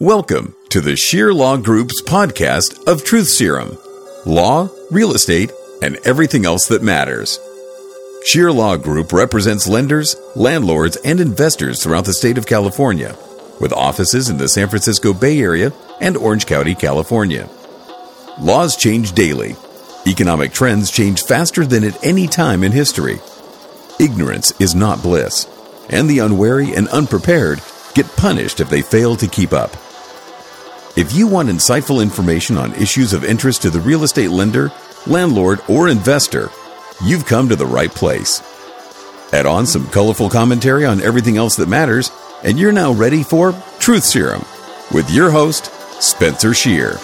Welcome to the Scheer Law Group's podcast of Truth Serum law, real estate, and everything else that matters. Scheer Law Group represents lenders, landlords, and investors throughout the state of California, with offices in the San Francisco Bay Area and Orange County, California. Laws change daily. Economic trends change faster than at any time in history. Ignorance is not bliss, and the unwary and unprepared get punished if they fail to keep up. If you want insightful information on issues of interest to the real estate lender, landlord, or investor, you've come to the right place. Add on some colorful commentary on everything else that matters, and you're now ready for Truth Serum with your host, Spencer Scheer.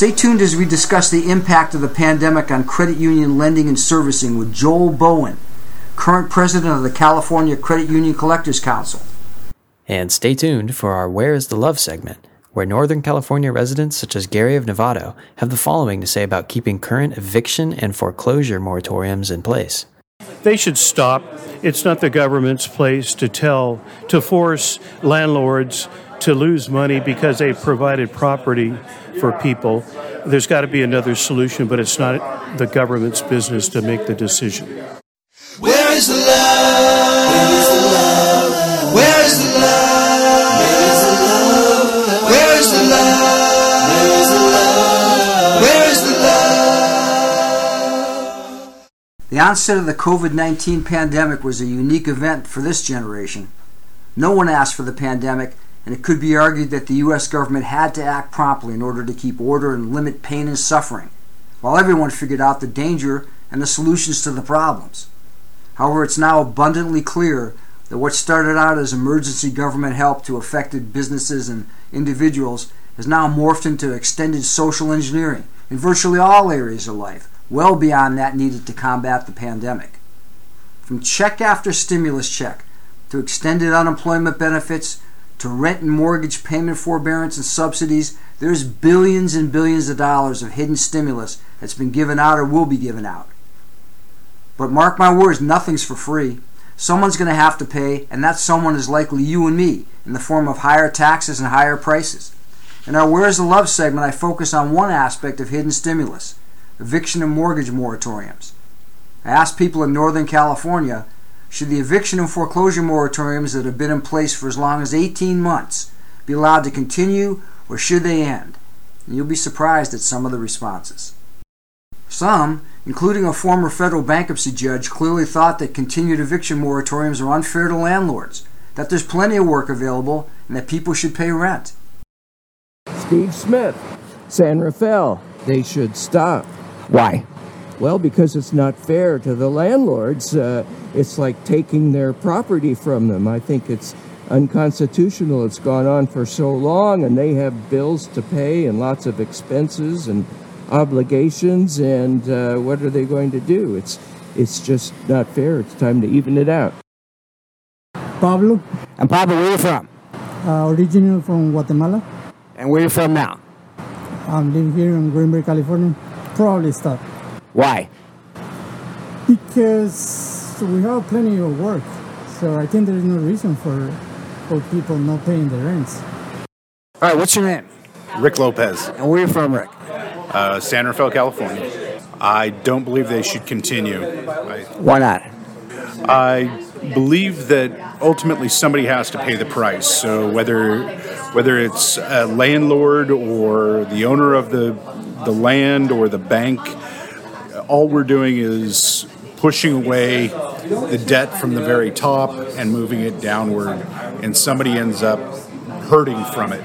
Stay tuned as we discuss the impact of the pandemic on credit union lending and servicing with Joel Bowen, current president of the California Credit Union Collectors Council. And stay tuned for our Where is the Love segment, where Northern California residents such as Gary of Novato have the following to say about keeping current eviction and foreclosure moratoriums in place. They should stop. It's not the government's place to tell, to force landlords to lose money because they provided property for people. There's got to be another solution, but it's not the government's business to make the decision. Where is the love? Where is the love? Where is the love? Where is the love? Where is the love? The love? The onset of the COVID 19 pandemic was a unique event for this generation. No one asked for the pandemic, and it could be argued that the U.S. government had to act promptly in order to keep order and limit pain and suffering, while everyone figured out the danger and the solutions to the problems. However, it's now abundantly clear that what started out as emergency government help to affected businesses and individuals has now morphed into extended social engineering in virtually all areas of life, well beyond that needed to combat the pandemic. From check after stimulus check to extended unemployment benefits to rent and mortgage payment forbearance and subsidies, there's billions and billions of dollars of hidden stimulus that's been given out or will be given out. But mark my words, nothing's for free. Someone's going to have to pay, and that someone is likely you and me, in the form of higher taxes and higher prices. In our Where's the Love segment, I focus on one aspect of hidden stimulus eviction and mortgage moratoriums. I asked people in Northern California should the eviction and foreclosure moratoriums that have been in place for as long as 18 months be allowed to continue or should they end? And you'll be surprised at some of the responses. Some, including a former federal bankruptcy judge, clearly thought that continued eviction moratoriums are unfair to landlords, that there's plenty of work available, and that people should pay rent. Steve Smith, San Rafael, they should stop. Why? Well, because it's not fair to the landlords. Uh, it's like taking their property from them. I think it's unconstitutional. It's gone on for so long, and they have bills to pay and lots of expenses and obligations. And uh, what are they going to do? It's it's just not fair. It's time to even it out. Pablo, And Papa, where are you from? uh, original from Guatemala. And where are you from now? I'm living here in Greenbrae, California. Probably stop Why? because we have plenty of work. So I think there's no reason for for people not paying the rents. All right, what's your name? Rick Lopez, And where are you from, Rick? uh, San Rafael, California. I don't believe they should continue. I, Why not? I believe that ultimately somebody has to pay the price. So whether whether it's a landlord or the owner of the the land or the bank, all we're doing is pushing away the debt from the very top and moving it downward, and somebody ends up hurting from it.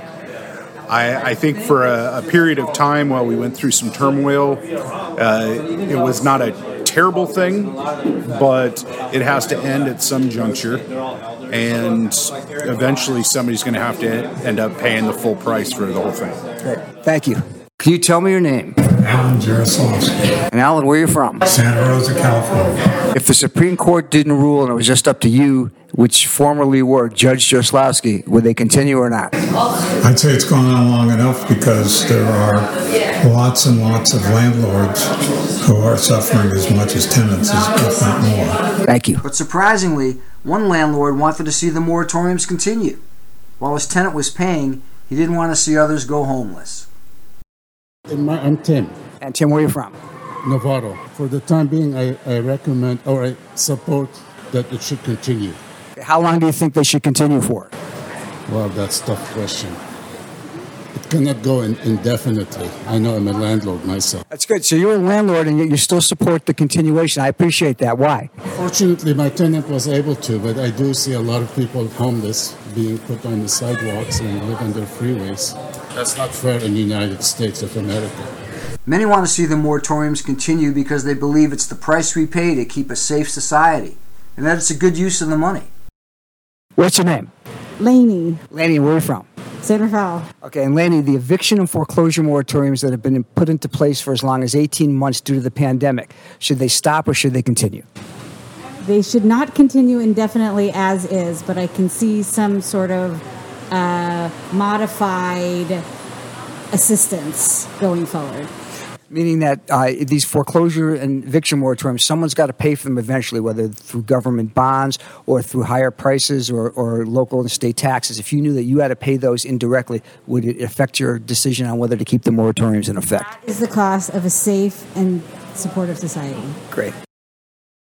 I, I think for a, a period of time while we went through some turmoil, uh, it was not a terrible thing, but it has to end at some juncture, and eventually somebody's going to have to end up paying the full price for the whole thing. Great. Thank you. Can you tell me your name? Alan Jaroslovsky, And Alan, where are you from? Santa Rosa, California. If the Supreme Court didn't rule and it was just up to you, which formerly were Judge Joslowski, would they continue or not? I'd say it's gone on long enough because there are lots and lots of landlords who are suffering as much as tenants, if not more. Thank you. But surprisingly, one landlord wanted to see the moratoriums continue. While his tenant was paying, he didn't want to see others go homeless. I'm Tim. And Tim, where are you from? Novato. For the time being, I, I recommend or I support that it should continue. How long do you think they should continue for? Well, that's a tough question. It cannot go in, indefinitely. I know I'm a landlord myself. That's good. So you're a landlord and yet you still support the continuation. I appreciate that. Why? Fortunately, my tenant was able to, but I do see a lot of people homeless being put on the sidewalks and live under freeways. That's not fair in the United States of America. Many want to see the moratoriums continue because they believe it's the price we pay to keep a safe society and that it's a good use of the money. What's your name? Laney, Laney, where are you from? San Rafael. Okay, and Laney, the eviction and foreclosure moratoriums that have been put into place for as long as 18 months due to the pandemic, should they stop or should they continue? They should not continue indefinitely as is, but I can see some sort of uh, modified assistance going forward. Meaning that uh, these foreclosure and eviction moratoriums, someone's got to pay for them eventually, whether through government bonds or through higher prices or, or local and state taxes. If you knew that you had to pay those indirectly, would it affect your decision on whether to keep the moratoriums in effect? That is the cost of a safe and supportive society. Great.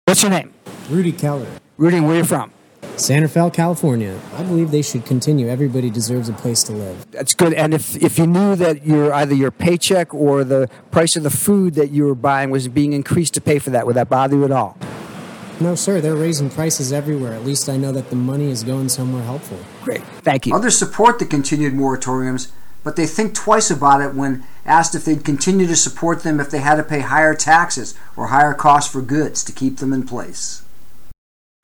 What's your name? Rudy Keller. Rudy, where are you from? San Fe, California. I believe they should continue. Everybody deserves a place to live. That's good. And if, if you knew that your either your paycheck or the price of the food that you were buying was being increased to pay for that, would that bother you at all? No, sir. They're raising prices everywhere. At least I know that the money is going somewhere helpful. Great. Thank you. Others support the continued moratoriums, but they think twice about it when asked if they'd continue to support them if they had to pay higher taxes or higher costs for goods to keep them in place.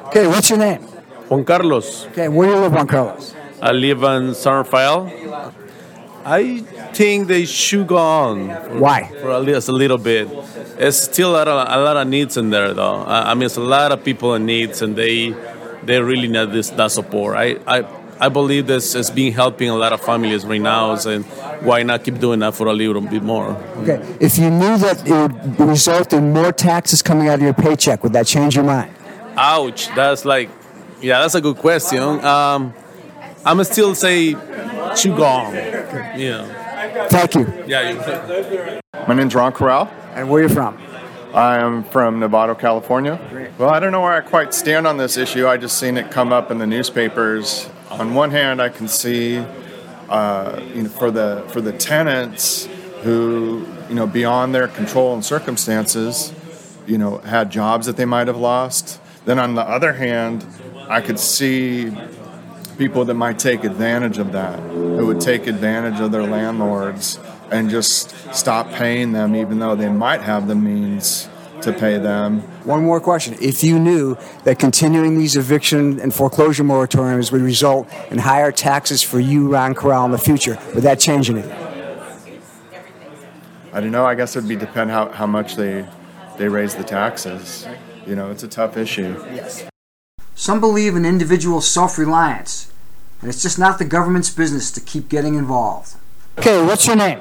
Okay, what's your name? Juan Carlos. Okay, where do you live, Juan Carlos? I live in San Rafael. I think they should go on. For, Why? For at least a little bit. It's still a lot of, a lot of needs in there, though. I, I mean, it's a lot of people in needs, and they they really need this that support. I I, I believe this is being helping a lot of families right now, and why not keep doing that for a little bit more? Okay, if you knew that it would result in more taxes coming out of your paycheck, would that change your mind? Ouch! That's like, yeah, that's a good question. Um, I'm gonna still say should go on. Yeah. Thank you. Yeah. You, My name's Ron Corral. And where are you from? I am from Novato, California. Well, I don't know where I quite stand on this issue. I just seen it come up in the newspapers. On one hand, I can see, uh, you know, for the for the tenants who, you know, beyond their control and circumstances, you know, had jobs that they might have lost. Then on the other hand, I could see people that might take advantage of that, who would take advantage of their landlords and just stop paying them, even though they might have the means to pay them. One more question. If you knew that continuing these eviction and foreclosure moratoriums would result in higher taxes for you, Ron Corral, in the future, would that change anything? I don't know. I guess it would be depend how, how much they they raise the taxes. You know, it's a tough issue. Yes. Some believe in individual self reliance, and it's just not the government's business to keep getting involved. Okay, what's your name?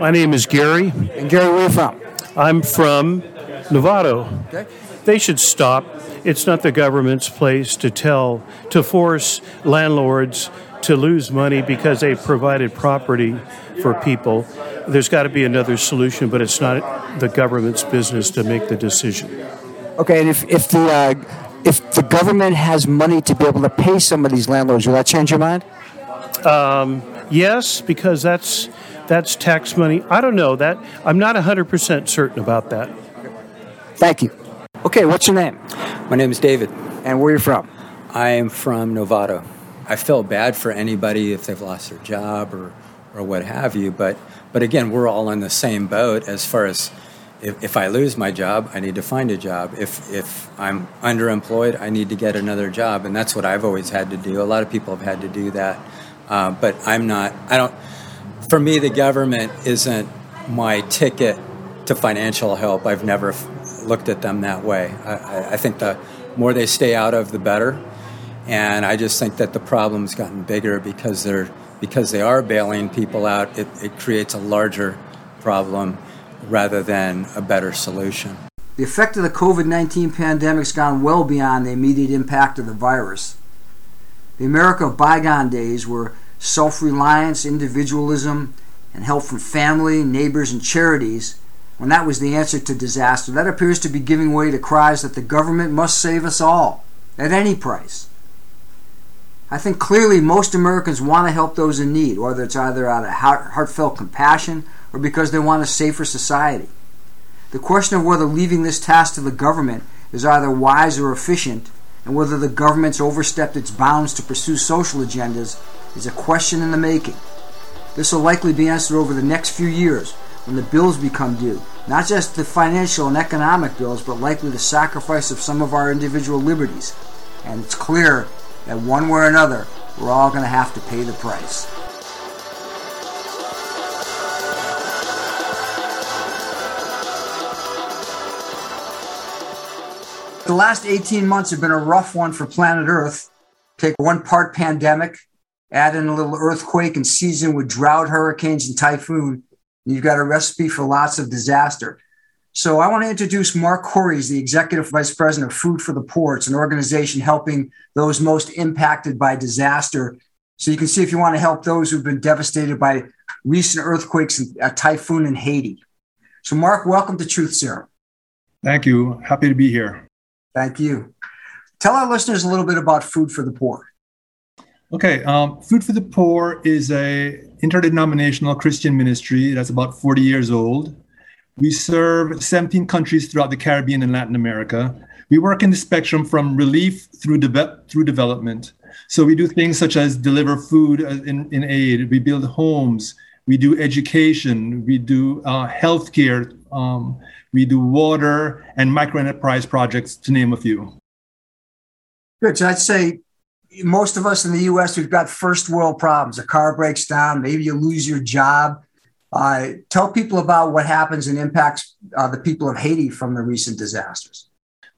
My name is Gary. And Gary, where are you from? I'm from Novato. Okay. They should stop. It's not the government's place to tell, to force landlords to lose money because they provided property for people. There's got to be another solution, but it's not the government's business to make the decision. Okay, and if, if the uh, if the government has money to be able to pay some of these landlords, will that change your mind? Um, yes, because that's that's tax money. I don't know that. I'm not 100% certain about that. Thank you. Okay, what's your name? My name is David. And where are you from? I am from Novato. I feel bad for anybody if they've lost their job or, or what have you, but but again, we're all in the same boat as far as if, if I lose my job, I need to find a job. If if I'm underemployed, I need to get another job, and that's what I've always had to do. A lot of people have had to do that, uh, but I'm not. I don't. For me, the government isn't my ticket to financial help. I've never f- looked at them that way. I, I, think the more they stay out of, the better. And I just think that the problem's gotten bigger because they're because they are bailing people out. It, it creates a larger problem rather than a better solution. The effect of the COVID 19 pandemic has gone well beyond the immediate impact of the virus. The America of bygone days, where self reliance, individualism, and help from family, neighbors, and charities, when that was the answer to disaster, that appears to be giving way to cries that the government must save us all, at any price. I think clearly most Americans want to help those in need, whether it's either out of heartfelt compassion or because they want a safer society. The question of whether leaving this task to the government is either wise or efficient, and whether the government's overstepped its bounds to pursue social agendas, is a question in the making. This will likely be answered over the next few years when the bills become due. Not just the financial and economic bills, but likely the sacrifice of some of our individual liberties. And it's clear that one way or another, we're all going to have to pay the price. The last 18 months have been a rough one for planet Earth. Take one part pandemic, add in a little earthquake and season with drought, hurricanes, and typhoon. And you've got a recipe for lots of disaster. So I want to introduce Mark Corey, the Executive Vice President of Food for the Poor. It's an organization helping those most impacted by disaster. So you can see if you want to help those who've been devastated by recent earthquakes and a typhoon in Haiti. So Mark, welcome to Truth Serum. Thank you. Happy to be here. Thank you. Tell our listeners a little bit about Food for the Poor. Okay, um, Food for the Poor is a interdenominational Christian ministry that's about 40 years old. We serve 17 countries throughout the Caribbean and Latin America. We work in the spectrum from relief through, de- through development. So we do things such as deliver food in, in aid, we build homes, we do education, we do uh, healthcare, um, we do water and micro enterprise projects, to name a few. Good. So I'd say most of us in the U.S. we've got first world problems. A car breaks down, maybe you lose your job. Uh, tell people about what happens and impacts uh, the people of Haiti from the recent disasters.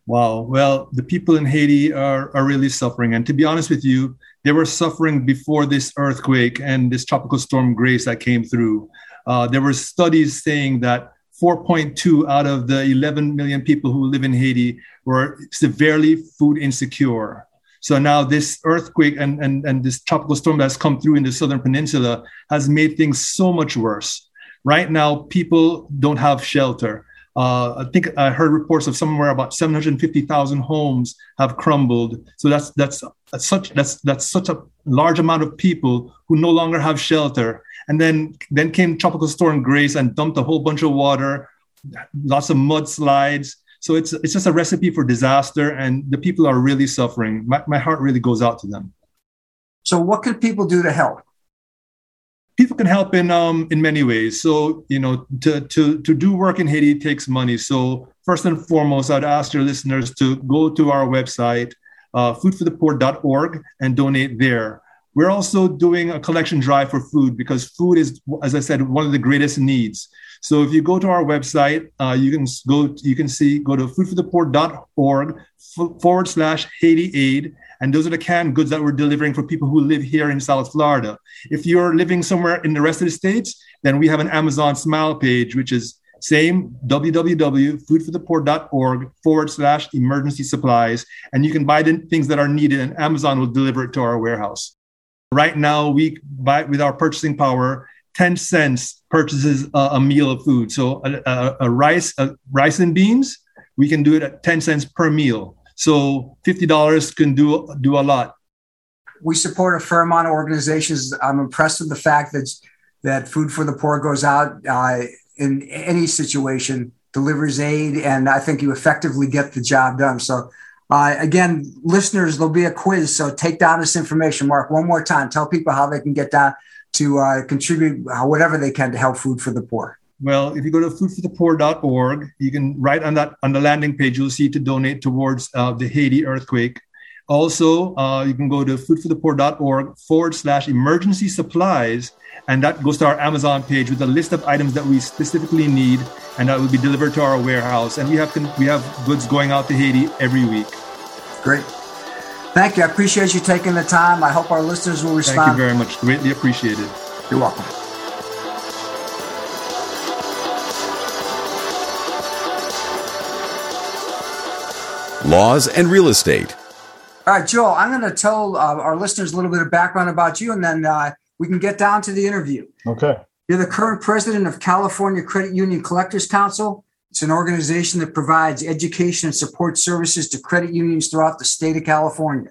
Wow. Well, the people in Haiti are, are really suffering. And to be honest with you, they were suffering before this earthquake and this tropical storm Grace that came through. Uh, there were studies saying that 4.2 out of the 11 million people who live in Haiti were severely food insecure. So now this earthquake and, and, and this tropical storm that's come through in the southern peninsula has made things so much worse. Right now, people don't have shelter. Uh, I think I heard reports of somewhere about 750,000 homes have crumbled. So that's that's, that's such that's that's such a large amount of people who no longer have shelter. And then then came tropical storm Grace and dumped a whole bunch of water, lots of mudslides. So it's it's just a recipe for disaster, and the people are really suffering. My, my heart really goes out to them. So what can people do to help? People can help in um, in many ways. So you know, to to to do work in Haiti takes money. So first and foremost, I'd ask your listeners to go to our website, uh, foodforthepoor.org, and donate there. We're also doing a collection drive for food because food is, as I said, one of the greatest needs. So if you go to our website, uh, you can go, you can see, go to foodforthepoor.org forward slash Haiti aid. And those are the canned goods that we're delivering for people who live here in South Florida. If you're living somewhere in the rest of the states, then we have an Amazon Smile page, which is same www.foodforthepoor.org forward slash emergency supplies. And you can buy the things that are needed, and Amazon will deliver it to our warehouse. Right now, we buy with our purchasing power, 10 cents purchases a, a meal of food. So a, a, a rice, rice and beans, we can do it at 10 cents per meal. So $50 can do, do a lot. We support a fair amount of organizations. I'm impressed with the fact that, that Food for the Poor goes out uh, in any situation, delivers aid, and I think you effectively get the job done. So uh, again, listeners, there'll be a quiz. So take down this information, Mark, one more time. Tell people how they can get down to uh, contribute uh, whatever they can to help Food for the Poor. Well, if you go to foodforthepoor.org, you can write on that on the landing page. You'll see to donate towards uh, the Haiti earthquake. Also, uh, you can go to foodforthepoor.org forward slash emergency supplies, and that goes to our Amazon page with a list of items that we specifically need, and that will be delivered to our warehouse. And we have we have goods going out to Haiti every week. Great. Thank you. I appreciate you taking the time. I hope our listeners will respond. Thank you very much. Greatly appreciated. You're welcome. Laws and real estate. All right, Joel, I'm going to tell uh, our listeners a little bit of background about you, and then uh, we can get down to the interview. Okay. You're the current president of California Credit Union Collectors Council. It's an organization that provides education and support services to credit unions throughout the state of California.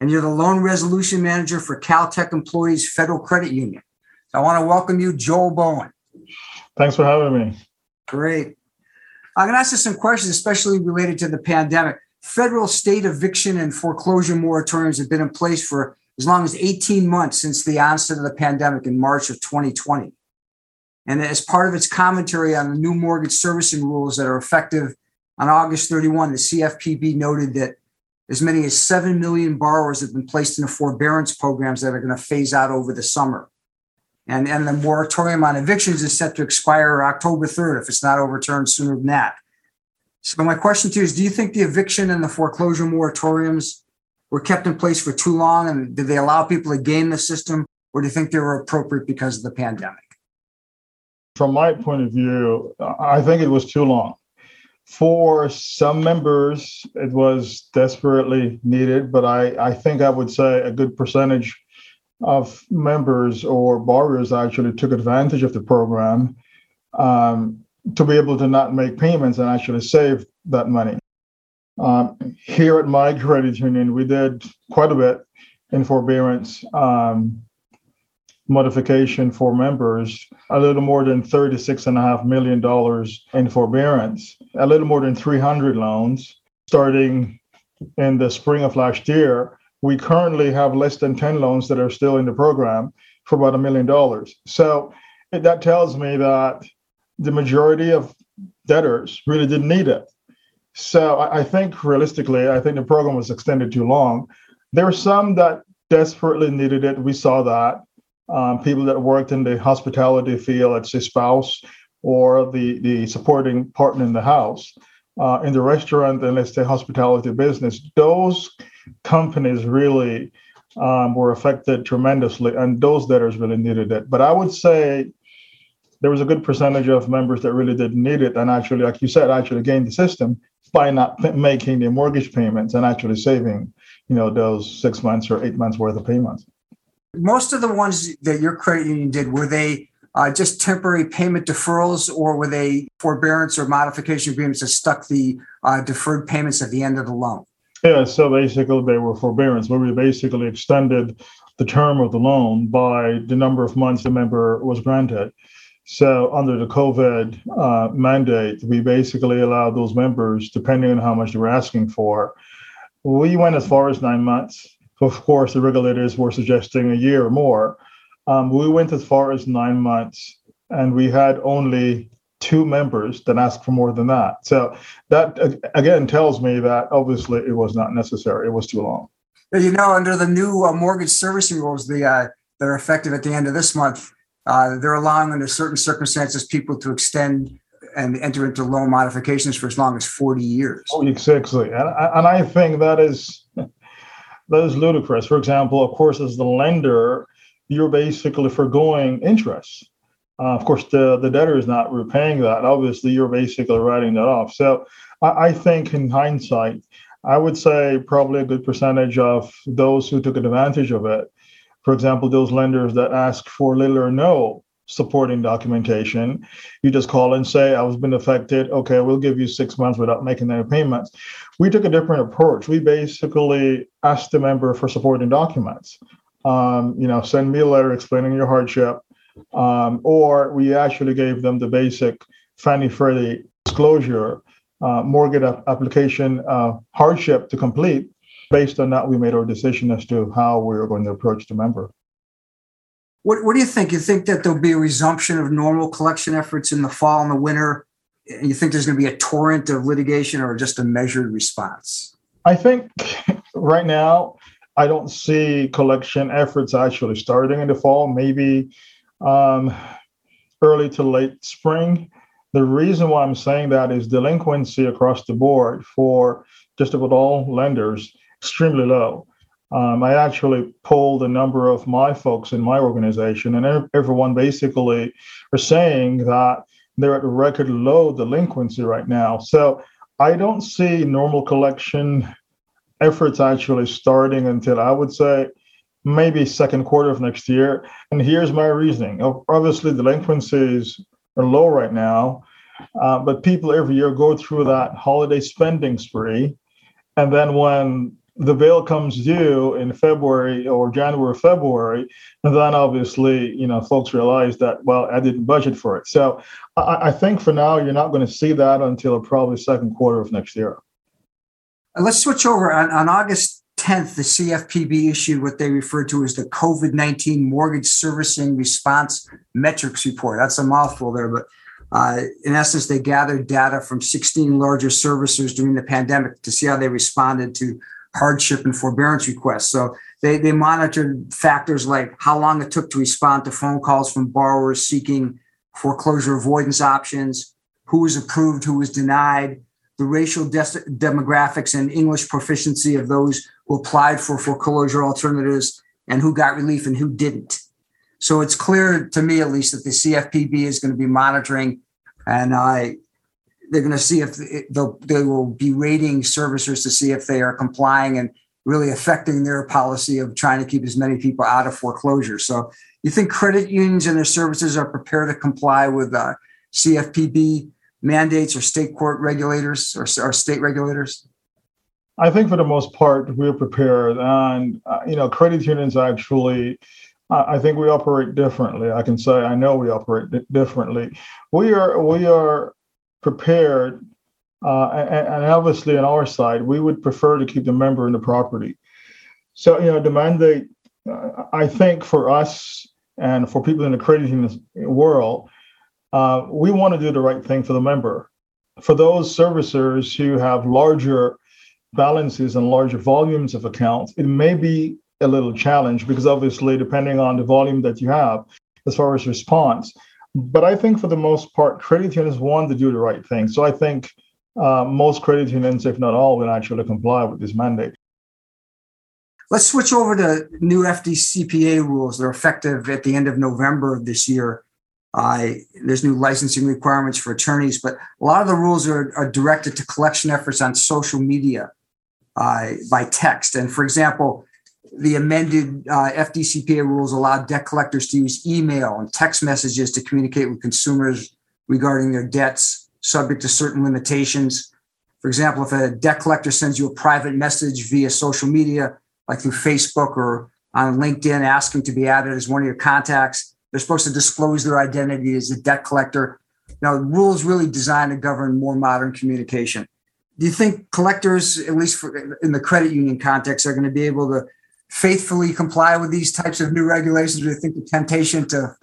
And you're the loan resolution manager for Caltech Employees Federal Credit Union. So I want to welcome you, Joel Bowen. Thanks for having me. Great. I'm going to ask you some questions, especially related to the pandemic. Federal state eviction and foreclosure moratoriums have been in place for as long as 18 months since the onset of the pandemic in March of 2020. And as part of its commentary on the new mortgage servicing rules that are effective on August 31, the CFPB noted that as many as 7 million borrowers have been placed in the forbearance programs that are going to phase out over the summer. And, and the moratorium on evictions is set to expire October 3rd if it's not overturned sooner than that. So, my question to you is Do you think the eviction and the foreclosure moratoriums were kept in place for too long? And did they allow people to game the system? Or do you think they were appropriate because of the pandemic? From my point of view, I think it was too long. For some members, it was desperately needed, but I, I think I would say a good percentage of members or borrowers actually took advantage of the program um, to be able to not make payments and actually save that money. Um, here at my credit union, we did quite a bit in forbearance um, modification for members, a little more than $36.5 million in forbearance, a little more than 300 loans starting in the spring of last year. We currently have less than 10 loans that are still in the program for about a million dollars. So that tells me that the majority of debtors really didn't need it. So I think realistically, I think the program was extended too long. There were some that desperately needed it. We saw that. Um, people that worked in the hospitality field, let's say spouse or the, the supporting partner in the house, uh, in the restaurant and let's say hospitality business, those companies really um, were affected tremendously, and those debtors really needed it. But I would say there was a good percentage of members that really didn't need it, and actually, like you said, actually gained the system by not p- making the mortgage payments and actually saving, you know, those six months or eight months worth of payments. Most of the ones that your credit union did were they uh, just temporary payment deferrals, or were they forbearance or modification agreements that stuck the uh, deferred payments at the end of the loan? Yeah, so basically they were forbearance, where we basically extended the term of the loan by the number of months the member was granted. So under the COVID uh, mandate, we basically allowed those members, depending on how much they were asking for, we went as far as nine months. Of course, the regulators were suggesting a year or more. Um, we went as far as nine months, and we had only two members that asked for more than that. So that again tells me that obviously it was not necessary. It was too long. You know, under the new uh, mortgage servicing rules, the uh, that are effective at the end of this month, uh, they're allowing under certain circumstances people to extend and enter into loan modifications for as long as 40 years. Oh, exactly. And, and I think that is that is ludicrous. For example, of course, as the lender, you're basically foregoing interest. Uh, of course, the, the debtor is not repaying that. Obviously, you're basically writing that off. So I, I think in hindsight, I would say probably a good percentage of those who took advantage of it, for example, those lenders that ask for little or no supporting documentation, you just call and say, I was been affected. Okay, we'll give you six months without making any payments. We took a different approach. We basically asked the member for supporting documents. Um, you know, send me a letter explaining your hardship um, or we actually gave them the basic Fannie Freddie disclosure uh, mortgage application uh, hardship to complete. Based on that, we made our decision as to how we were going to approach the member. What, what do you think? You think that there'll be a resumption of normal collection efforts in the fall and the winter? And you think there's going to be a torrent of litigation or just a measured response? I think right now, I don't see collection efforts actually starting in the fall. Maybe um, early to late spring. The reason why I'm saying that is delinquency across the board for just about all lenders extremely low. Um, I actually polled a number of my folks in my organization, and everyone basically are saying that they're at a record low delinquency right now. So I don't see normal collection efforts actually starting until I would say maybe second quarter of next year. And here's my reasoning. Obviously, delinquencies are low right now, uh, but people every year go through that holiday spending spree. And then when the bill comes due in February or January, February, and then obviously, you know, folks realize that, well, I didn't budget for it. So I, I think for now, you're not going to see that until probably second quarter of next year. Let's switch over. On, on August 10th, the CFPB issued what they refer to as the COVID 19 Mortgage Servicing Response Metrics Report. That's a mouthful there, but uh, in essence, they gathered data from 16 larger servicers during the pandemic to see how they responded to hardship and forbearance requests. So they, they monitored factors like how long it took to respond to phone calls from borrowers seeking foreclosure avoidance options, who was approved, who was denied, the racial de- demographics and English proficiency of those who applied for foreclosure alternatives, and who got relief and who didn't. So it's clear to me, at least, that the CFPB is going to be monitoring, and uh, they're going to see if they will be rating servicers to see if they are complying and really affecting their policy of trying to keep as many people out of foreclosure. So, you think credit unions and their services are prepared to comply with uh, CFPB mandates or state court regulators or, or state regulators? I think for the most part we're prepared, and uh, you know, credit unions actually. I think we operate differently. I can say I know we operate di- differently. We are we are prepared, uh, and, obviously on our side, we would prefer to keep the member in the property. So you know, the mandate. Uh, I think for us and for people in the credit union world, uh, we want to do the right thing for the member. For those servicers who have larger balances and larger volumes of accounts, it may be a little challenge because obviously, depending on the volume that you have as far as response. But I think for the most part, credit unions want to do the right thing. So I think uh, most credit unions, if not all, will actually comply with this mandate. Let's switch over to new FDCPA rules. They're effective at the end of November of this year. Uh, there's new licensing requirements for attorneys, but a lot of the rules are, are directed to collection efforts on social media uh, by text. And for example, the amended uh, FDCPA rules allow debt collectors to use email and text messages to communicate with consumers regarding their debts, subject to certain limitations. For example, if a debt collector sends you a private message via social media, like through Facebook or on LinkedIn, asking to be added as one of your contacts, they're supposed to disclose their identity as a debt collector. Now, the rules really designed to govern more modern communication. Do you think collectors, at least for, in the credit union context, are going to be able to faithfully comply with these types of new regulations? Do you think the temptation to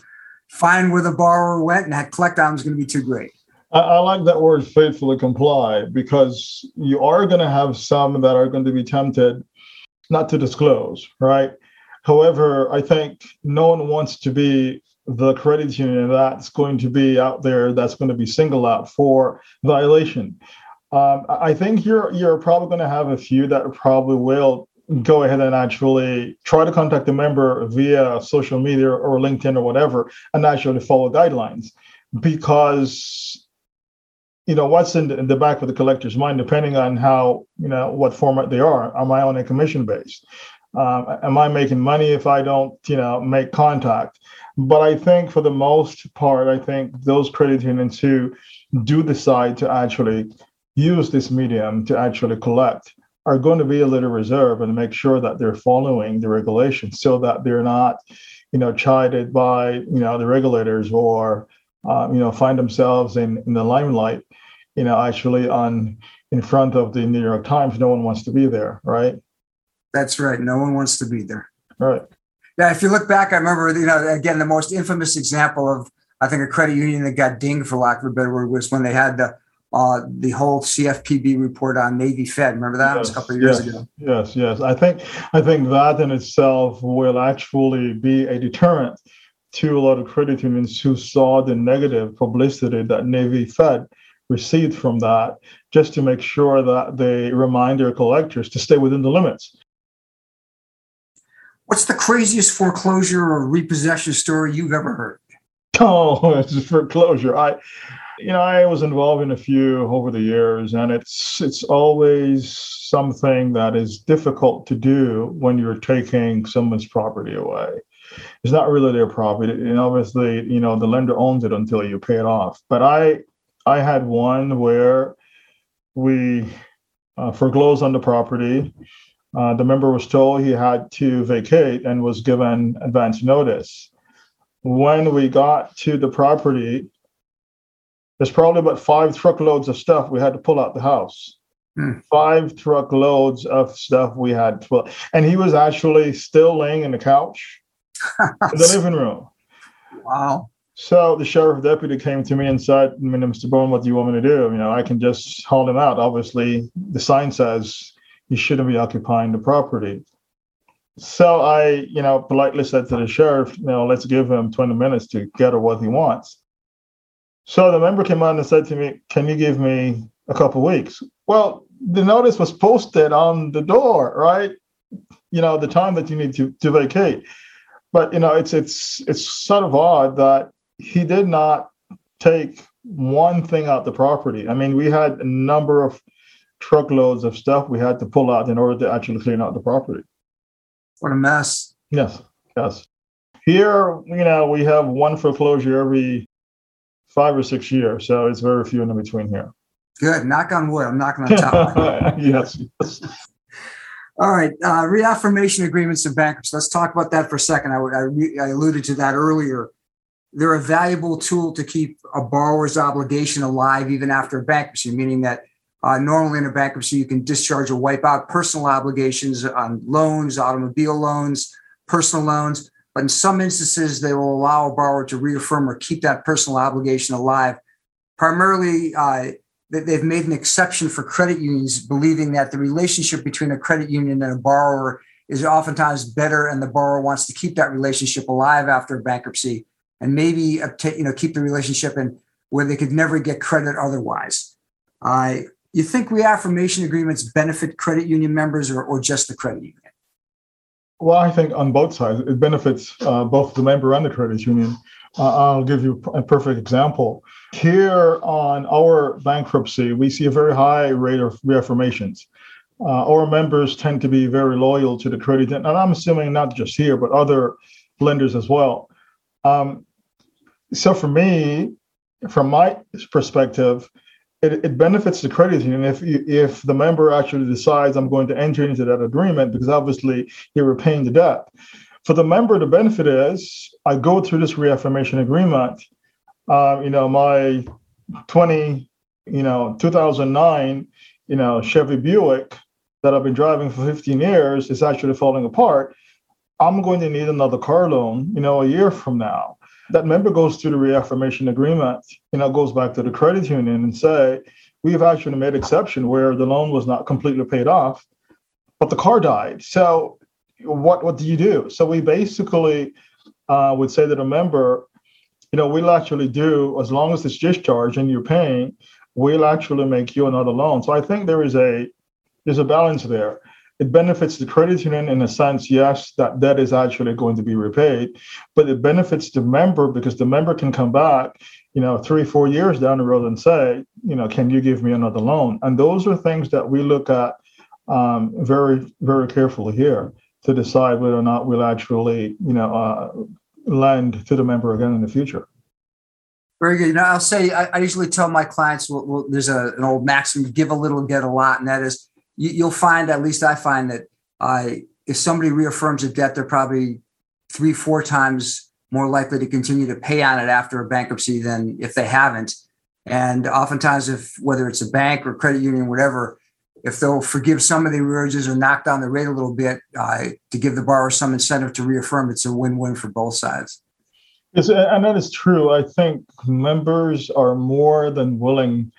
find where the borrower went and collect on is going to be too great? I, I like that word faithfully comply because you are going to have some that are going to be tempted not to disclose, right? However, I think no one wants to be the credit union that's going to be out there that's going to be singled out for violation. Um, I think you're you're probably going to have a few that probably will go ahead and actually try to contact the member via social media or LinkedIn or whatever, and actually follow guidelines, because you know what's in the, in the back of the collector's mind, depending on how you know what format they are. Am I on a commission based? Um, am I making money if I don't, you know, make contact? But I think for the most part, I think those credit unions who do decide to actually use this medium to actually collect are going to be a little reserved and make sure that they're following the regulations so that they're not, you know, chided by, you know, the regulators or, um, you know, find themselves in, in the limelight, you know, actually on in front of the New York Times. No one wants to be there, right? That's right. No one wants to be there. Right. Yeah. If you look back, I remember, you know, again, the most infamous example of, I think, a credit union that got dinged, for lack of a better word, was when they had the uh, the whole CFPB report on Navy Fed. Remember that? Yes, it was a couple of years yes, ago. Yes, yes. I think I think that in itself will actually be a deterrent to a lot of credit unions who saw the negative publicity that Navy Fed received from that just to make sure that they remind their collectors to stay within the limits. What's the craziest foreclosure or repossession story you've ever heard? Oh, it's foreclosure. I, you know, I was involved in a few over the years, and it's it's always something that is difficult to do when you're taking someone's property away. It's not really their property, and obviously, you know, the lender owns it until you pay it off. But I, I had one where we uh, foreclosed on the property. Uh, the member was told he had to vacate and was given advance notice. When we got to the property, there's probably about five truckloads of stuff we had to pull out the house. Hmm. Five truckloads of stuff we had to pull. And he was actually still laying in the couch in the living room. Wow. So the sheriff deputy came to me and said, I mean, Mr. Bowen, what do you want me to do? You know, I can just haul him out. Obviously, the sign says he shouldn't be occupying the property. So I, you know, politely said to the sheriff, you know, let's give him 20 minutes to get what he wants. So the member came on and said to me, Can you give me a couple weeks? Well, the notice was posted on the door, right? You know, the time that you need to, to vacate. But you know, it's it's it's sort of odd that he did not take one thing out the property. I mean, we had a number of truckloads of stuff we had to pull out in order to actually clean out the property. What a mess. Yes, yes. Here, you know, we have one foreclosure every five or six years, so it's very few in between here. Good. Knock on wood. I'm knocking on top. yes, yes. All right. Uh, reaffirmation agreements and bankruptcy. Let's talk about that for a second. I, I, I alluded to that earlier. They're a valuable tool to keep a borrower's obligation alive even after a bankruptcy, meaning that uh, normally in a bankruptcy, you can discharge or wipe out personal obligations on loans, automobile loans, personal loans. But in some instances, they will allow a borrower to reaffirm or keep that personal obligation alive. Primarily, uh, they- they've made an exception for credit unions, believing that the relationship between a credit union and a borrower is oftentimes better, and the borrower wants to keep that relationship alive after bankruptcy, and maybe you know keep the relationship in where they could never get credit otherwise. Uh, you think reaffirmation agreements benefit credit union members or, or just the credit union? Well, I think on both sides, it benefits uh, both the member and the credit union. Uh, I'll give you a perfect example. Here on our bankruptcy, we see a very high rate of reaffirmations. Uh, our members tend to be very loyal to the credit, union, and I'm assuming not just here, but other lenders as well. Um, so for me, from my perspective, it, it benefits the credit union if if the member actually decides I'm going to enter into that agreement because obviously you're repaying the debt. For the member, the benefit is I go through this reaffirmation agreement. Um, you know, my 20, you know, 2009, you know, Chevy Buick that I've been driving for 15 years is actually falling apart. I'm going to need another car loan, you know, a year from now that member goes through the reaffirmation agreement, you know, goes back to the credit union and say, we've actually made exception where the loan was not completely paid off, but the car died. So what what do you do? So we basically uh, would say that a member, you know, we'll actually do as long as it's discharged and you're paying, we'll actually make you another loan. So I think there is a there's a balance there it benefits the credit union in a sense, yes, that debt is actually going to be repaid, but it benefits the member because the member can come back, you know, three, four years down the road and say, you know, can you give me another loan? And those are things that we look at um, very, very carefully here to decide whether or not we'll actually, you know, uh, lend to the member again in the future. Very good. You know, I'll say I, I usually tell my clients, well, well there's a, an old maxim: give a little, get a lot, and that is you, will find, at least I find that uh, if somebody reaffirms a debt, they're probably three, four times more likely to continue to pay on it after a bankruptcy than if they haven't. And oftentimes, if whether it's a bank or credit union, whatever, if they'll forgive some of the arrearages or knock down the rate a little bit uh, to give the borrower some incentive to reaffirm, it's a win-win for both sides. Yes, and that is true. I think members are more than willing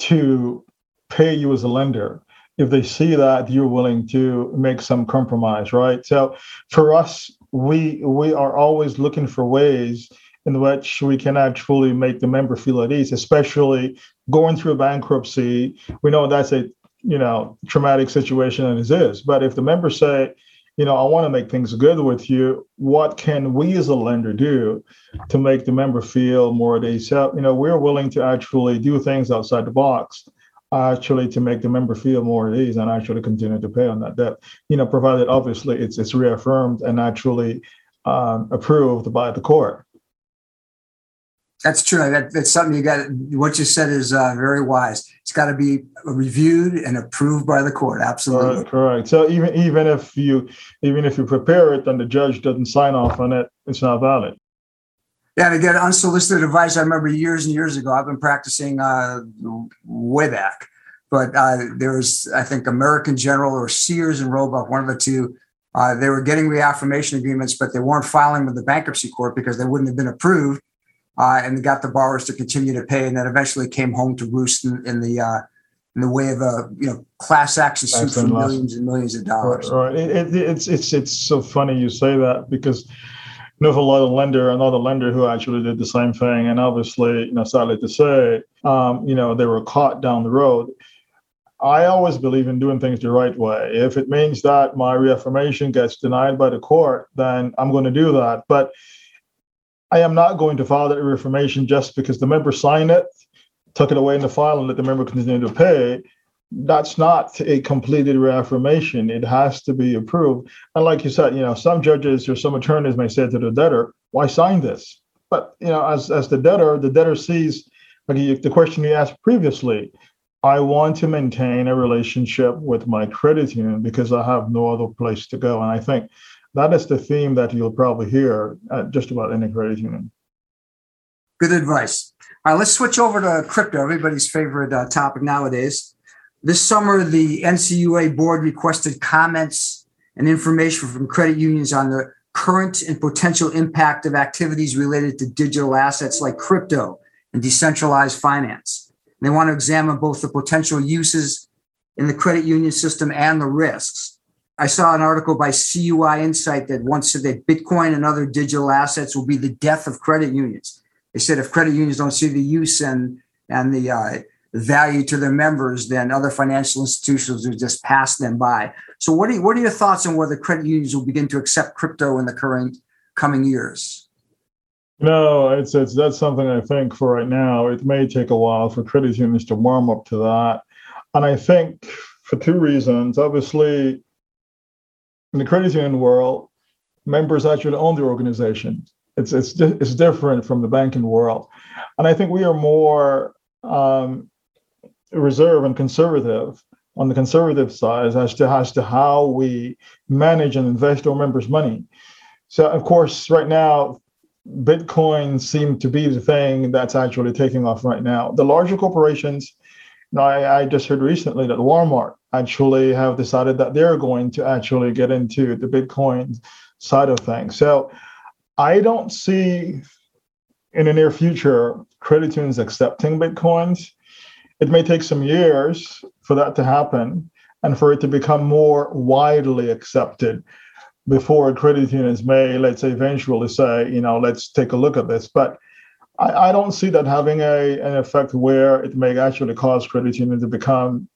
to pay you as a lender if they see that you're willing to make some compromise, right? So for us, we we are always looking for ways in which we can actually make the member feel at ease, especially going through bankruptcy. We know that's a you know traumatic situation as it is, but if the members say, you know, I want to make things good with you. What can we as a lender do to make the member feel more at ease? So, you know, we're willing to actually do things outside the box, actually to make the member feel more at ease and actually continue to pay on that debt. You know, provided obviously it's it's reaffirmed and actually um, approved by the court. That's true. That, that's something you got. What you said is uh, very wise. It's got to be reviewed and approved by the court. Absolutely correct, correct. So even even if you even if you prepare it and the judge doesn't sign off on it, it's not valid. Yeah, to get unsolicited advice, I remember years and years ago. I've been practicing uh, way back, but uh, there was I think American General or Sears and Roebuck, one of the two. Uh, they were getting reaffirmation agreements, but they weren't filing with the bankruptcy court because they wouldn't have been approved uh, and they got the borrowers to continue to pay, and then eventually came home to roost in, in the uh, in the way of a you know class action suit for millions and millions of dollars. Right, right. It, it, it's it's it's so funny you say that because lot of lender, another lender who actually did the same thing, and obviously, you know, sadly to say, um, you know, they were caught down the road. I always believe in doing things the right way. If it means that my reaffirmation gets denied by the court, then I'm going to do that. But I am not going to file that reaffirmation just because the member signed it, took it away in the file, and let the member continue to pay. That's not a completed reaffirmation. It has to be approved. And like you said, you know, some judges or some attorneys may say to the debtor, "Why sign this?" But you know, as as the debtor, the debtor sees like the question you asked previously. I want to maintain a relationship with my credit union because I have no other place to go. And I think that is the theme that you'll probably hear at just about any credit union. Good advice. All right, let's switch over to crypto, everybody's favorite uh, topic nowadays. This summer, the NCUA board requested comments and information from credit unions on the current and potential impact of activities related to digital assets like crypto and decentralized finance. And they want to examine both the potential uses in the credit union system and the risks. I saw an article by CUInsight that once said that Bitcoin and other digital assets will be the death of credit unions. They said if credit unions don't see the use and and the uh, value to their members, than other financial institutions who just pass them by. So, what are you, what are your thoughts on whether credit unions will begin to accept crypto in the current coming years? No, it's it's that's something I think for right now. It may take a while for credit unions to warm up to that, and I think for two reasons. Obviously, in the credit union world, members actually own the organization. It's it's it's different from the banking world, and I think we are more um, reserved and conservative on the conservative side as to as to how we manage and invest our members' money. So, of course, right now, Bitcoin seems to be the thing that's actually taking off right now. The larger corporations, know, I, I just heard recently that Walmart actually have decided that they're going to actually get into the Bitcoin side of things. So I don't see in the near future credit unions accepting Bitcoins. It may take some years for that to happen and for it to become more widely accepted before credit unions may, let's say, eventually say, you know, let's take a look at this. But I, I don't see that having a an effect where it may actually cause credit unions to become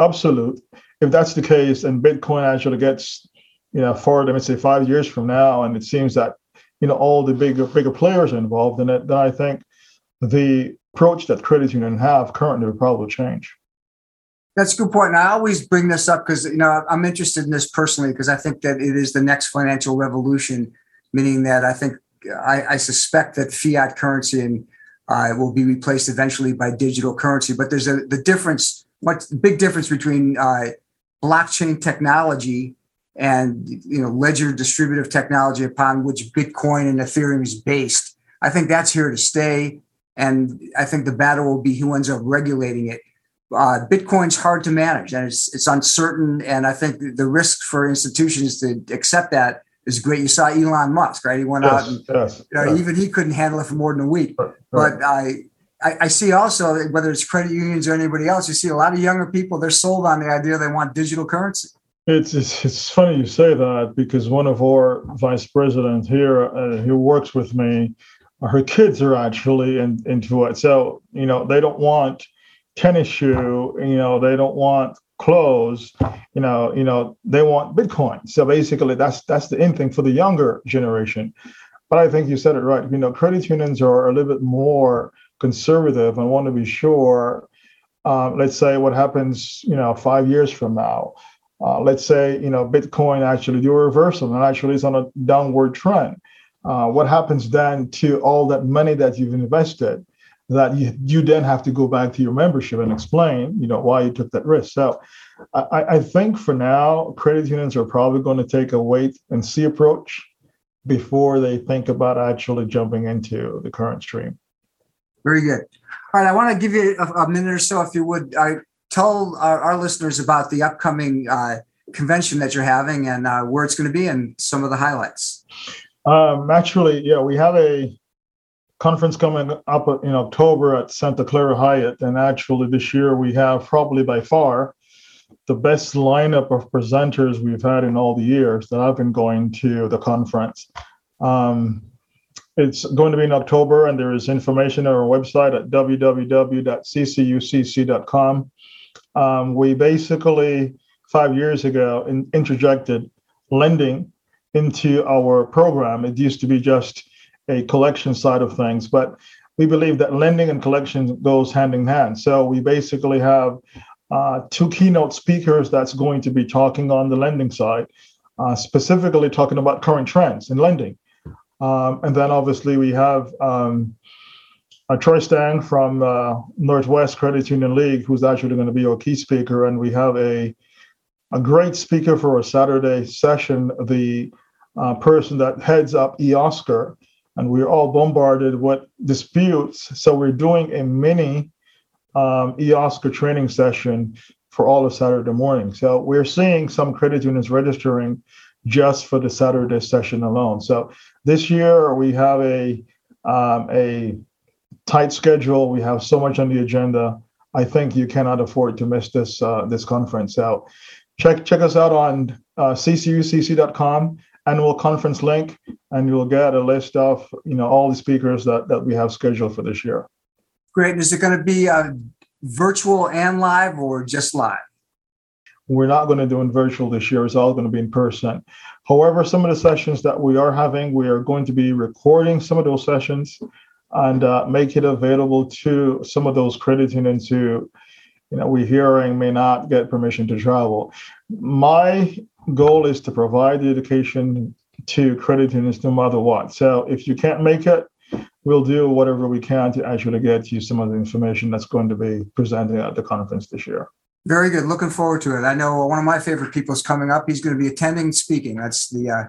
absolute. If that's the case, and Bitcoin actually gets, you know, forward, let me say five years from now, and it seems that, you know, all the bigger bigger players are involved in it, then I think the approach that credit union have currently will probably change. That's a good point. And I always bring this up because you know I'm interested in this personally because I think that it is the next financial revolution, meaning that I think I, I suspect that fiat currency and uh, will be replaced eventually by digital currency. But there's a the difference big difference between uh, blockchain technology and you know ledger distributive technology upon which bitcoin and ethereum is based i think that's here to stay and i think the battle will be who ends up regulating it uh, bitcoin's hard to manage and it's, it's uncertain and i think the risk for institutions to accept that is great you saw elon musk right he went yes, out and yes, you know, yes. even he couldn't handle it for more than a week right. but i I, I see also that whether it's credit unions or anybody else, you see a lot of younger people, they're sold on the idea they want digital currency. It's, it's, it's funny you say that because one of our vice presidents here uh, who works with me her kids are actually in, into it. So, you know, they don't want tennis shoe, you know, they don't want clothes, you know, you know, they want Bitcoin. So basically that's that's the in thing for the younger generation. But I think you said it right. You know, credit unions are a little bit more conservative and want to be sure. Um, let's say what happens, you know, five years from now. Uh, let's say you know Bitcoin actually do a reversal and actually is on a downward trend. Uh, what happens then to all that money that you've invested? That you, you then have to go back to your membership and explain, you know, why you took that risk. So, I, I think for now, credit unions are probably going to take a wait and see approach before they think about actually jumping into the current stream. Very good. All right, I want to give you a, a minute or so, if you would. I tell our, our listeners about the upcoming uh, convention that you're having and uh, where it's going to be and some of the highlights. Um, actually, yeah, we have a conference coming up in October at Santa Clara Hyatt, and actually this year we have probably by far the best lineup of presenters we've had in all the years that I've been going to the conference. Um, it's going to be in October, and there is information on our website at www.ccucc.com. Um, we basically, five years ago, in, interjected lending into our program. It used to be just a collection side of things, but we believe that lending and collection goes hand in hand. So we basically have uh, two keynote speakers that's going to be talking on the lending side, uh, specifically talking about current trends in lending. Um, and then obviously we have um, uh, Troy Stang from uh, Northwest Credit Union League, who's actually going to be our key speaker. And we have a, a great speaker for a Saturday session, the uh, person that heads up eOscar. And we're all bombarded with disputes. So we're doing a mini um, eOscar training session for all of Saturday morning. So we're seeing some credit unions registering just for the Saturday session alone. So this year we have a um, a tight schedule. We have so much on the agenda. I think you cannot afford to miss this uh, this conference. So check check us out on uh, ccucc.com annual conference link, and you'll get a list of you know all the speakers that that we have scheduled for this year. Great. Is it going to be uh, virtual and live, or just live? We're not going to do in virtual this year. It's all going to be in person. However, some of the sessions that we are having, we are going to be recording some of those sessions and uh, make it available to some of those crediting who, you know, we're hearing may not get permission to travel. My goal is to provide the education to credit unions no matter what. So if you can't make it, we'll do whatever we can to actually get you some of the information that's going to be presented at the conference this year. Very good. Looking forward to it. I know one of my favorite people is coming up. He's going to be attending speaking. That's the uh,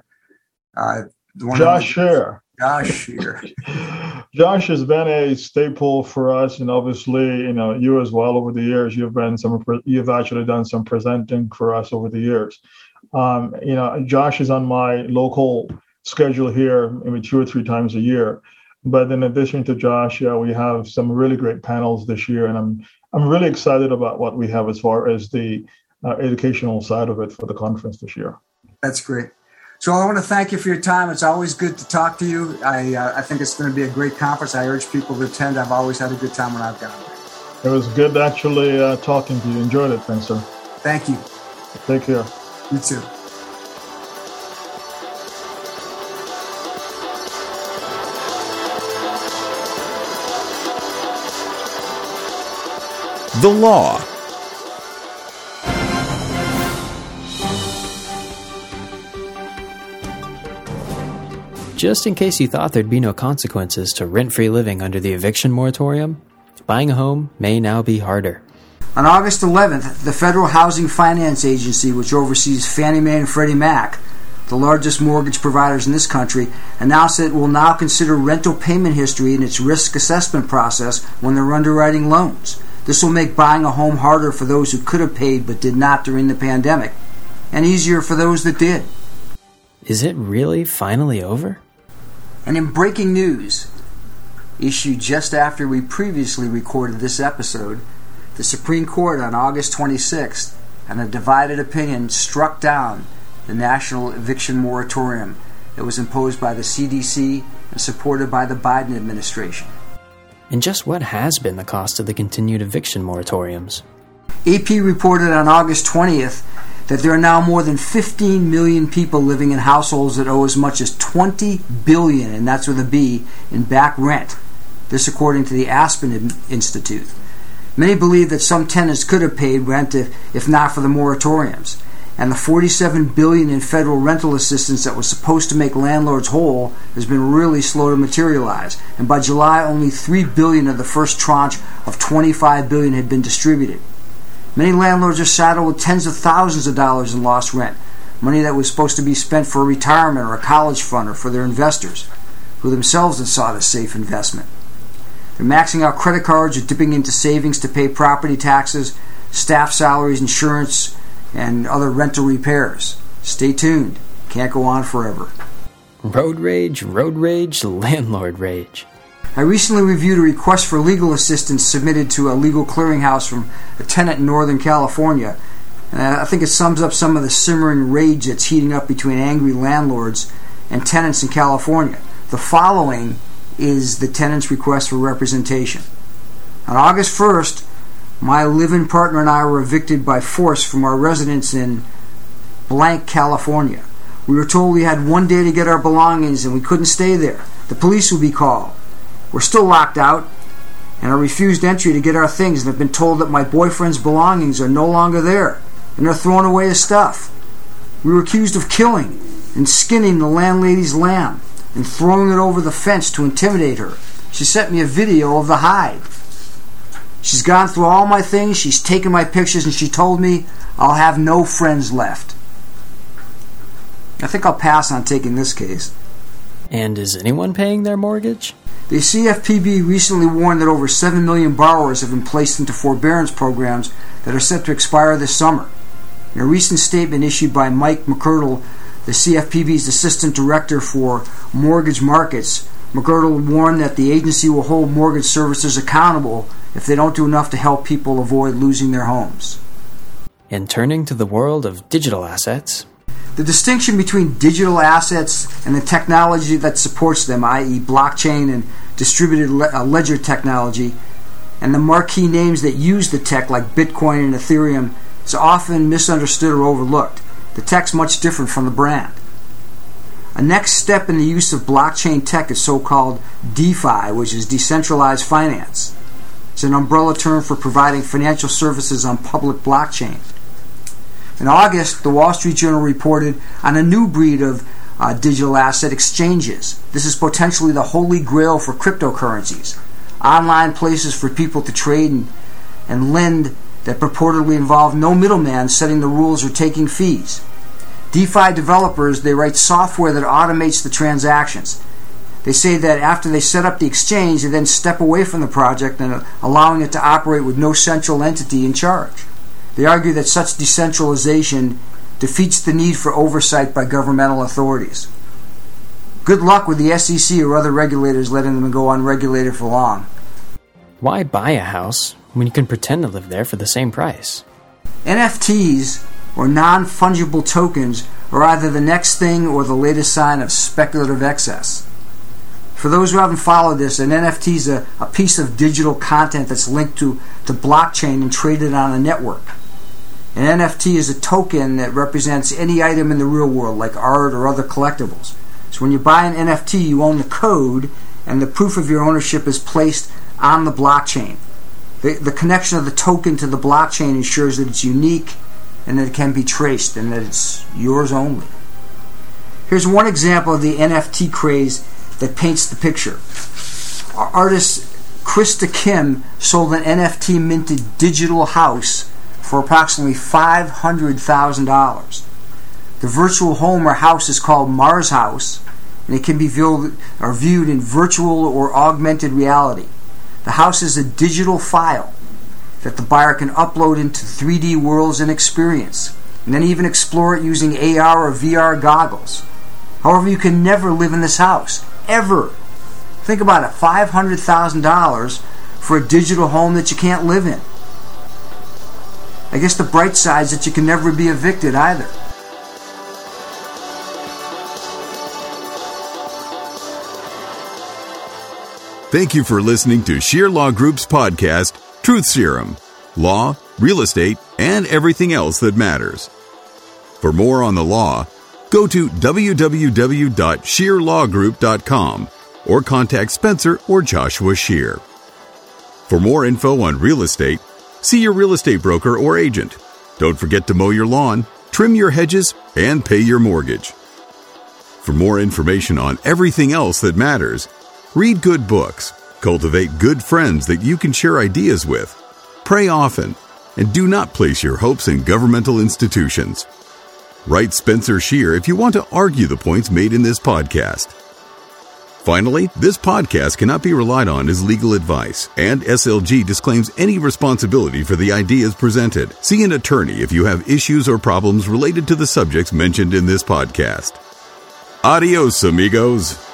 uh, the one Josh Scheer. Josh here. Josh has been a staple for us, and obviously, you know, you as well over the years. You've been some, you've actually done some presenting for us over the years. Um, you know, Josh is on my local schedule here, maybe two or three times a year. But in addition to Josh, yeah, we have some really great panels this year, and I'm I'm really excited about what we have as far as the uh, educational side of it for the conference this year. That's great. So I want to thank you for your time. It's always good to talk to you. I, uh, I think it's going to be a great conference. I urge people to attend. I've always had a good time when I've gone. There. It was good actually uh, talking to you. Enjoyed it. Thanks, sir. Thank you. Take care. You too. The law Just in case you thought there'd be no consequences to rent free living under the eviction moratorium, buying a home may now be harder. On August 11th, the Federal Housing Finance Agency, which oversees Fannie Mae and Freddie Mac, the largest mortgage providers in this country, announced that it will now consider rental payment history in its risk assessment process when they're underwriting loans. This will make buying a home harder for those who could have paid but did not during the pandemic, and easier for those that did. Is it really finally over? And in breaking news, issued just after we previously recorded this episode, the Supreme Court on August 26th, in a divided opinion, struck down the national eviction moratorium that was imposed by the CDC and supported by the Biden administration. And just what has been the cost of the continued eviction moratoriums? AP reported on August 20th that there are now more than 15 million people living in households that owe as much as 20 billion, and that's with a B, in back rent. This according to the Aspen Institute. Many believe that some tenants could have paid rent if, if not for the moratoriums. And the 47 billion in federal rental assistance that was supposed to make landlords whole has been really slow to materialize. And by July, only 3 billion of the first tranche of 25 billion had been distributed. Many landlords are saddled with tens of thousands of dollars in lost rent, money that was supposed to be spent for a retirement or a college fund or for their investors, who themselves had sought a safe investment. They're maxing out credit cards or dipping into savings to pay property taxes, staff salaries, insurance, and other rental repairs. Stay tuned. Can't go on forever. Road rage, road rage, landlord rage. I recently reviewed a request for legal assistance submitted to a legal clearinghouse from a tenant in Northern California. And I think it sums up some of the simmering rage that's heating up between angry landlords and tenants in California. The following is the tenant's request for representation. On August 1st, my live-in partner and I were evicted by force from our residence in blank, California. We were told we had one day to get our belongings and we couldn't stay there. The police would be called. We're still locked out, and I refused entry to get our things and have been told that my boyfriend's belongings are no longer there and they're throwing away his stuff. We were accused of killing and skinning the landlady's lamb and throwing it over the fence to intimidate her. She sent me a video of the hide. She's gone through all my things, she's taken my pictures, and she told me I'll have no friends left. I think I'll pass on taking this case. And is anyone paying their mortgage? The CFPB recently warned that over 7 million borrowers have been placed into forbearance programs that are set to expire this summer. In a recent statement issued by Mike McArdle, the CFPB's Assistant Director for Mortgage Markets, McArdle warned that the agency will hold mortgage servicers accountable if they don't do enough to help people avoid losing their homes. And turning to the world of digital assets, the distinction between digital assets and the technology that supports them, i.e., blockchain and distributed uh, ledger technology, and the marquee names that use the tech, like Bitcoin and Ethereum, is often misunderstood or overlooked. The tech's much different from the brand. A next step in the use of blockchain tech is so called DeFi, which is decentralized finance. It's an umbrella term for providing financial services on public blockchain. In August, the Wall Street Journal reported on a new breed of uh, digital asset exchanges. This is potentially the holy grail for cryptocurrencies. Online places for people to trade and, and lend that purportedly involve no middleman setting the rules or taking fees. DeFi developers, they write software that automates the transactions. They say that after they set up the exchange, they then step away from the project and allowing it to operate with no central entity in charge. They argue that such decentralization defeats the need for oversight by governmental authorities. Good luck with the SEC or other regulators letting them go unregulated for long. Why buy a house when you can pretend to live there for the same price? NFTs, or non fungible tokens, are either the next thing or the latest sign of speculative excess. For those who haven't followed this, an NFT is a, a piece of digital content that's linked to, the blockchain and traded on a network. An NFT is a token that represents any item in the real world, like art or other collectibles. So when you buy an NFT, you own the code, and the proof of your ownership is placed on the blockchain. The, the connection of the token to the blockchain ensures that it's unique and that it can be traced and that it's yours only. Here's one example of the NFT craze that paints the picture. Our artist Krista Kim sold an NFT minted digital house for approximately $500,000. The virtual home or house is called Mars House, and it can be viewed, or viewed in virtual or augmented reality. The house is a digital file that the buyer can upload into 3D worlds and experience, and then even explore it using AR or VR goggles. However, you can never live in this house, ever. Think about it $500,000 for a digital home that you can't live in. I guess the bright side is that you can never be evicted either. Thank you for listening to Scheer Law Group's podcast, Truth Serum Law, Real Estate, and Everything Else That Matters. For more on the law, go to www.scheerlawgroup.com or contact Spencer or Joshua Scheer. For more info on real estate, see your real estate broker or agent. Don't forget to mow your lawn, trim your hedges, and pay your mortgage. For more information on everything else that matters, read good books, cultivate good friends that you can share ideas with, pray often, and do not place your hopes in governmental institutions. Write Spencer Scheer if you want to argue the points made in this podcast. Finally, this podcast cannot be relied on as legal advice, and SLG disclaims any responsibility for the ideas presented. See an attorney if you have issues or problems related to the subjects mentioned in this podcast. Adios, amigos.